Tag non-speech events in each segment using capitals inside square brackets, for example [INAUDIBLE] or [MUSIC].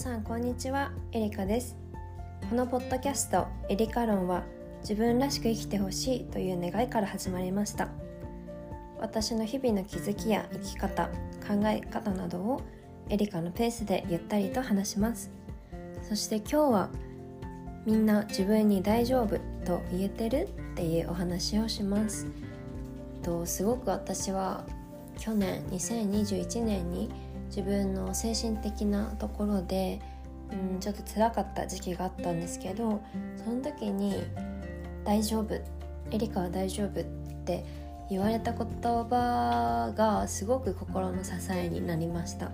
さんこんにちは。エリカです。このポッドキャストエリカ論は自分らしく生きてほしいという願いから始まりました。私の日々の気づきや生き方考え方などをエリカのペースでゆったりと話します。そして今日はみんな自分に大丈夫と言えてるっていうお話をします。とすごく私は去年2021年に自分の精神的なところで、うん、ちょっと辛かった時期があったんですけどその時に「大丈夫エリカは大丈夫」って言われた言葉がすごく心の支えになりました。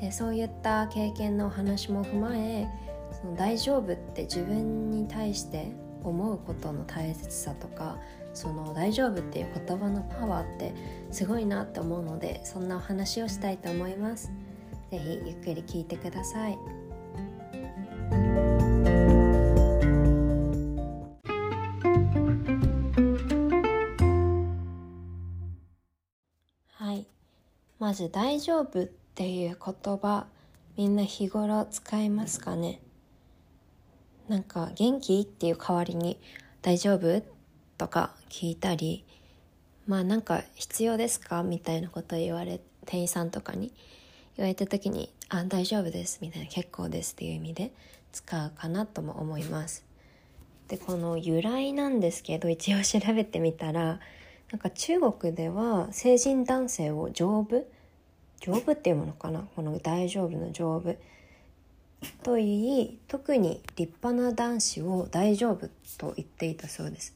でそういった経験のお話も踏まえその大丈夫って自分に対して思うことの大切さとかその大丈夫っていう言葉のパワーってすごいなって思うのでそんなお話をしたいと思います。是非ゆっくり聞いてください。はい。まず「大丈夫」っていう言葉みんな日頃使いますかね？なんか元気？っていう代わりに大丈夫？とか聞いたりまあなんか必要ですかみたいなこと言われ店員さんとかに言われた時に「あ大丈夫です」みたいな「結構です」っていう意味で使うかなとも思います。でこの由来なんですけど一応調べてみたらなんか中国では成人男性を丈夫？丈夫っていうものかな？この大丈夫の丈夫？と言い特に立派な男子を大丈夫と言っていたそうです。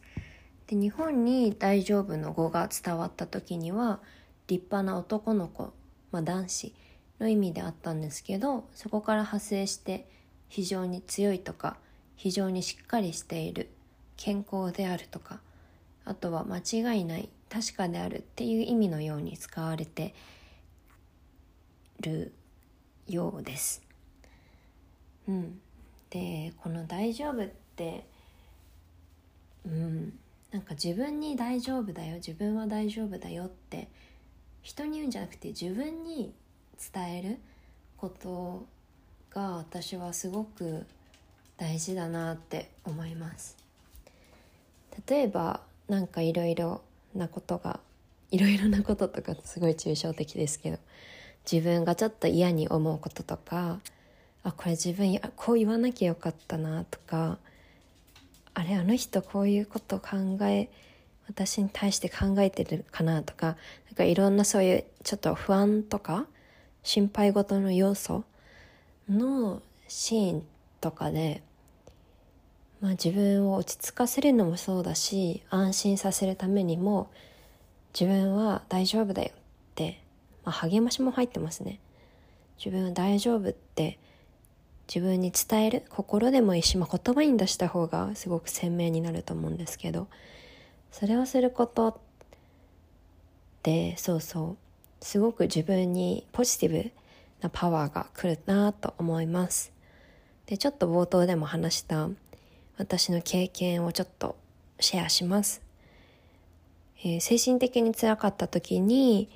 で日本に「大丈夫」の語が伝わった時には立派な男の子、まあ、男子の意味であったんですけどそこから派生して非常に強いとか非常にしっかりしている健康であるとかあとは間違いない確かであるっていう意味のように使われてるようです。うん、でこの「大丈夫」ってうんなんか自分に大丈夫だよ自分は大丈夫だよって人に言うんじゃなくて自分に伝えることが私はすごく大事だなって思います。例えば何かいろいろなことがいろいろなこととかすごい抽象的ですけど自分がちょっと嫌に思うこととかあこれ自分こう言わなきゃよかったなとかあれあの人こういうこと考え私に対して考えてるかなとかなんかいろんなそういうちょっと不安とか心配事の要素のシーンとかで、まあ、自分を落ち着かせるのもそうだし安心させるためにも自分は大丈夫だよって、まあ、励ましも入ってますね。自分は大丈夫って自分に伝える心でもいいし、まあ、言葉に出した方がすごく鮮明になると思うんですけどそれをすることってそうそうすごく自分にポジティブなパワーが来るなと思います。でちょっと冒頭でも話した私の経験をちょっとシェアします、えー、精神的につらかった時に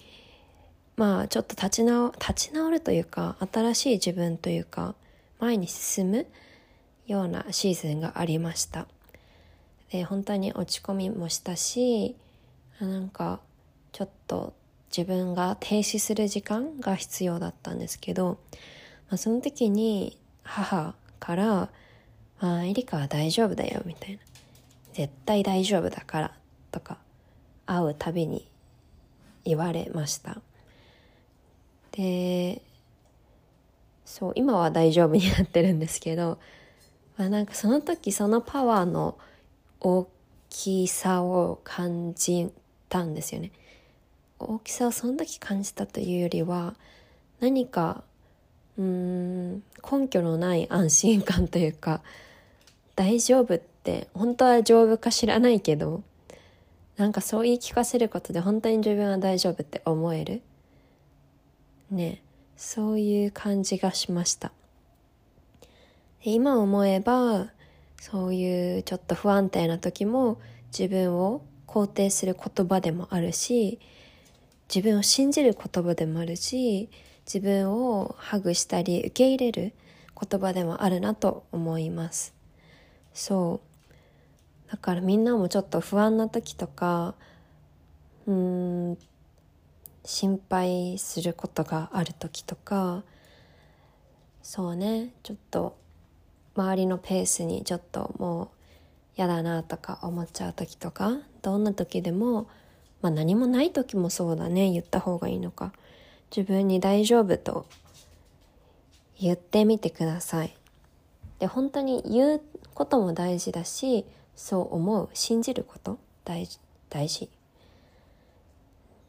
まあちょっと立ち直立ち直るというか新しい自分というか前に進むようなシーズンがありました。で本当に落ち込みもしたしなんかちょっと自分が停止する時間が必要だったんですけど、まあ、その時に母から「ああエリカは大丈夫だよ」みたいな「絶対大丈夫だから」とか会うたびに言われました。でそう今は大丈夫になってるんですけど、まあ、なんかその時そのパワーの大きさを感じたんですよね。大きさをその時感じたというよりは何かうん根拠のない安心感というか大丈夫って本当は丈夫か知らないけどなんかそう言い聞かせることで本当に自分は大丈夫って思える。ね。そういう感じがしました。今思えばそういうちょっと不安定な時も自分を肯定する言葉でもあるし自分を信じる言葉でもあるし自分をハグしたり受け入れる言葉でもあるなと思います。そう。だからみんなもちょっと不安な時とかうん心配することがある時とかそうねちょっと周りのペースにちょっともう嫌だなとか思っちゃう時とかどんな時でもまあ何もない時もそうだね言った方がいいのか。自分に大丈夫と言ってみてください。で本当に言うことも大事だしそう思う信じること大事大事。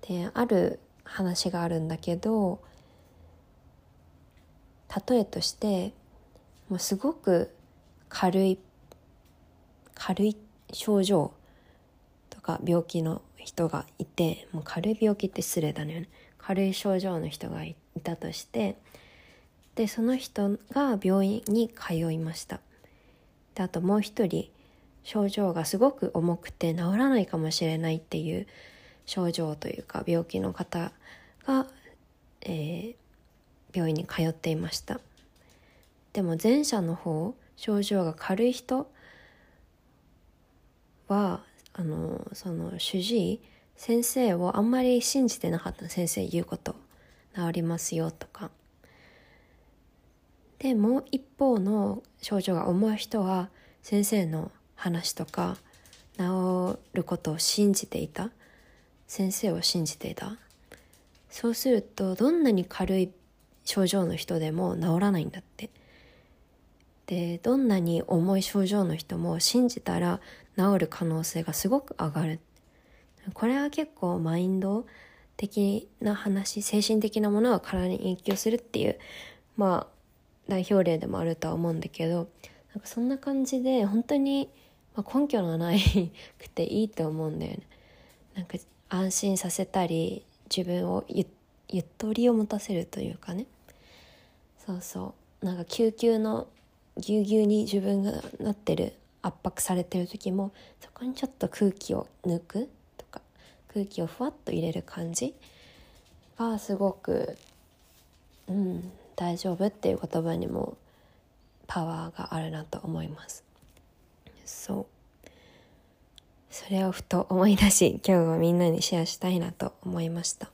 である話があるんだけど例えとしてもうすごく軽い軽い症状とか病気の人がいてもう軽い病気って失礼だね。軽い症状の人がいたとしてでその人が病院に通いました。であともう一人症状がすごく重くて治らないかもしれないっていう症状というか病気の方が、えー、病院に通っていました。でも前者の方症状が軽い人はあのその主治医先生をあんまり信じてなかった先生言うこと治りますよとか。でもう一方の症状が重い人は先生の話とか治ることを信じていた。先生を信じていた。そうするとどんなに軽い症状の人でも治らないんだって。でどんなに重い症状の人も信じたら治る可能性がすごく上がる。これは結構マインド的な話精神的なものが体に影響するっていうまあ代表例でもあるとは思うんだけどなんかそんな感じで本当に、根拠がないくていいと思うんだよね。なんか安心させたり自分をゆゆとりを持たせるというかね。そうそう。なんか救急のぎゅうぎゅうに自分がなってる圧迫されてる時もそこにちょっと空気を抜くとか空気をふわっと入れる感じがすごくうん大丈夫っていう言葉にもパワーがあるなと思います。そう。それをふと思い出し今日はみんなにシェアしたいなと思いました。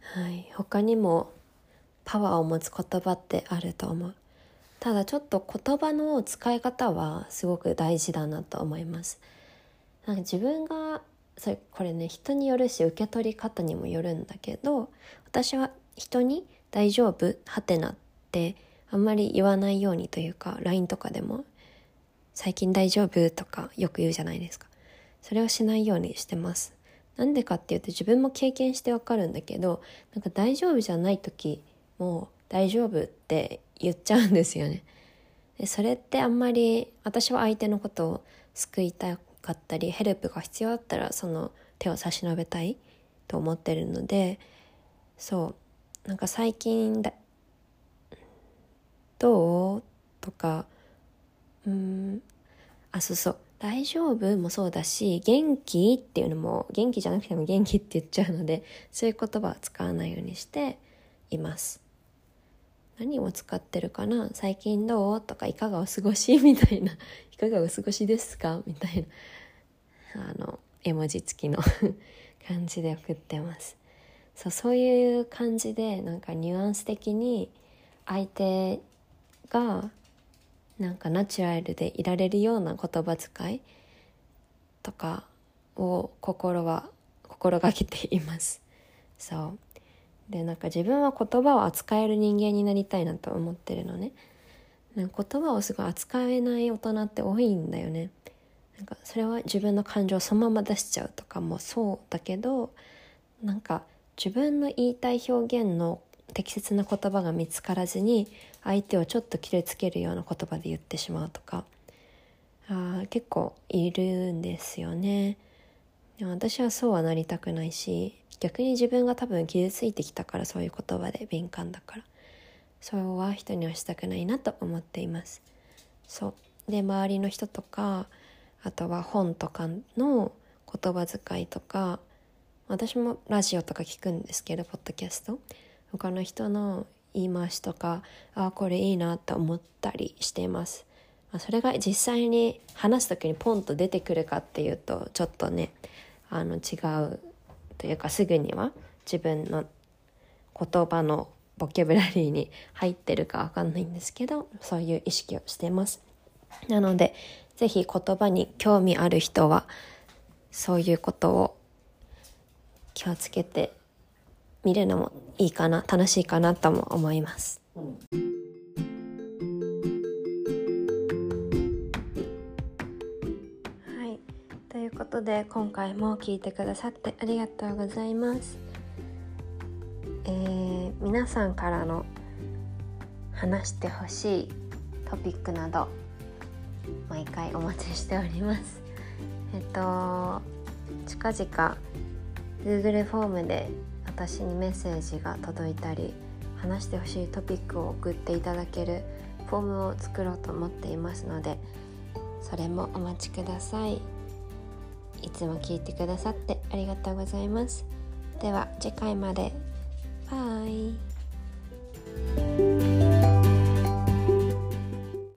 はい。他にもパワーを持つ言葉ってあると思う。ただちょっと言葉の使い方はすごく大事だなと思います。なんか自分がそれこれね人によるし受け取り方にもよるんだけど私は人に「大丈夫?」はてなってあんまり言わないようにというか LINE とかでも「最近大丈夫?」とかよく言うじゃないですかそれをしないようにしてますなんでかっていうと自分も経験してわかるんだけどなんか大丈夫じゃない時も大丈夫って言っちゃうんですよね。でそれってあんまり私は相手のことを救いたかったりヘルプが必要だったらその手を差し伸べたいと思ってるのでそうなんか最近だどう？とかうんあそうそう。大丈夫もそうだし元気っていうのも元気じゃなくても元気って言っちゃうのでそういう言葉は使わないようにしています。何を使ってるかな？最近どう？とかいかがお過ごし？みたいな。[LAUGHS] いかがお過ごしですか？みたいな。あの絵文字付きの [LAUGHS] 感じで送ってます。そうそういう感じでなんかニュアンス的に相手がなんかナチュラルでいられるような言葉遣いとかを心は心がけています。そう。でなんか自分は言葉を扱える人間になりたいなと思ってるのね。言葉をすごい扱えない大人って多いんだよね。なんかそれは自分の感情をそのまま出しちゃうとかもそうだけどなんか自分の言いたい表現の適切な言葉が見つからずに相手をちょっと傷つけるような言葉で言ってしまうとか。あ結構いるんですよね。私はそうはなりたくないし逆に自分が多分傷ついてきたからそういう言葉で敏感だから。それは人にはしたくないなと思っています。そう。で周りの人とかあとは本とかの言葉遣いとか私もラジオとか聞くんですけどポッドキャスト。他の人の言い回しとかあこれいいなと思ったりしていますそれが実際に話す時にポンと出てくるかっていうとちょっとねあの違うというかすぐには自分の言葉のボキャブラリーに入ってるかわかんないんですけどそういう意識をしています。なので是非言葉に興味ある人はそういうことを気をつけて見るのもいいかな楽しいかなとも思います。はいということで今回も聞いてくださってありがとうございます。えー、皆さんからの話してほしいトピックなど毎回お待ちしております。えっと近々 Google フォームで私にメッセージが届いたり話してほしいトピックを送っていただけるフォームを作ろうと思っていますのでそれもお待ちください。いつも聞いてくださってありがとうございます。では次回まで。バイ。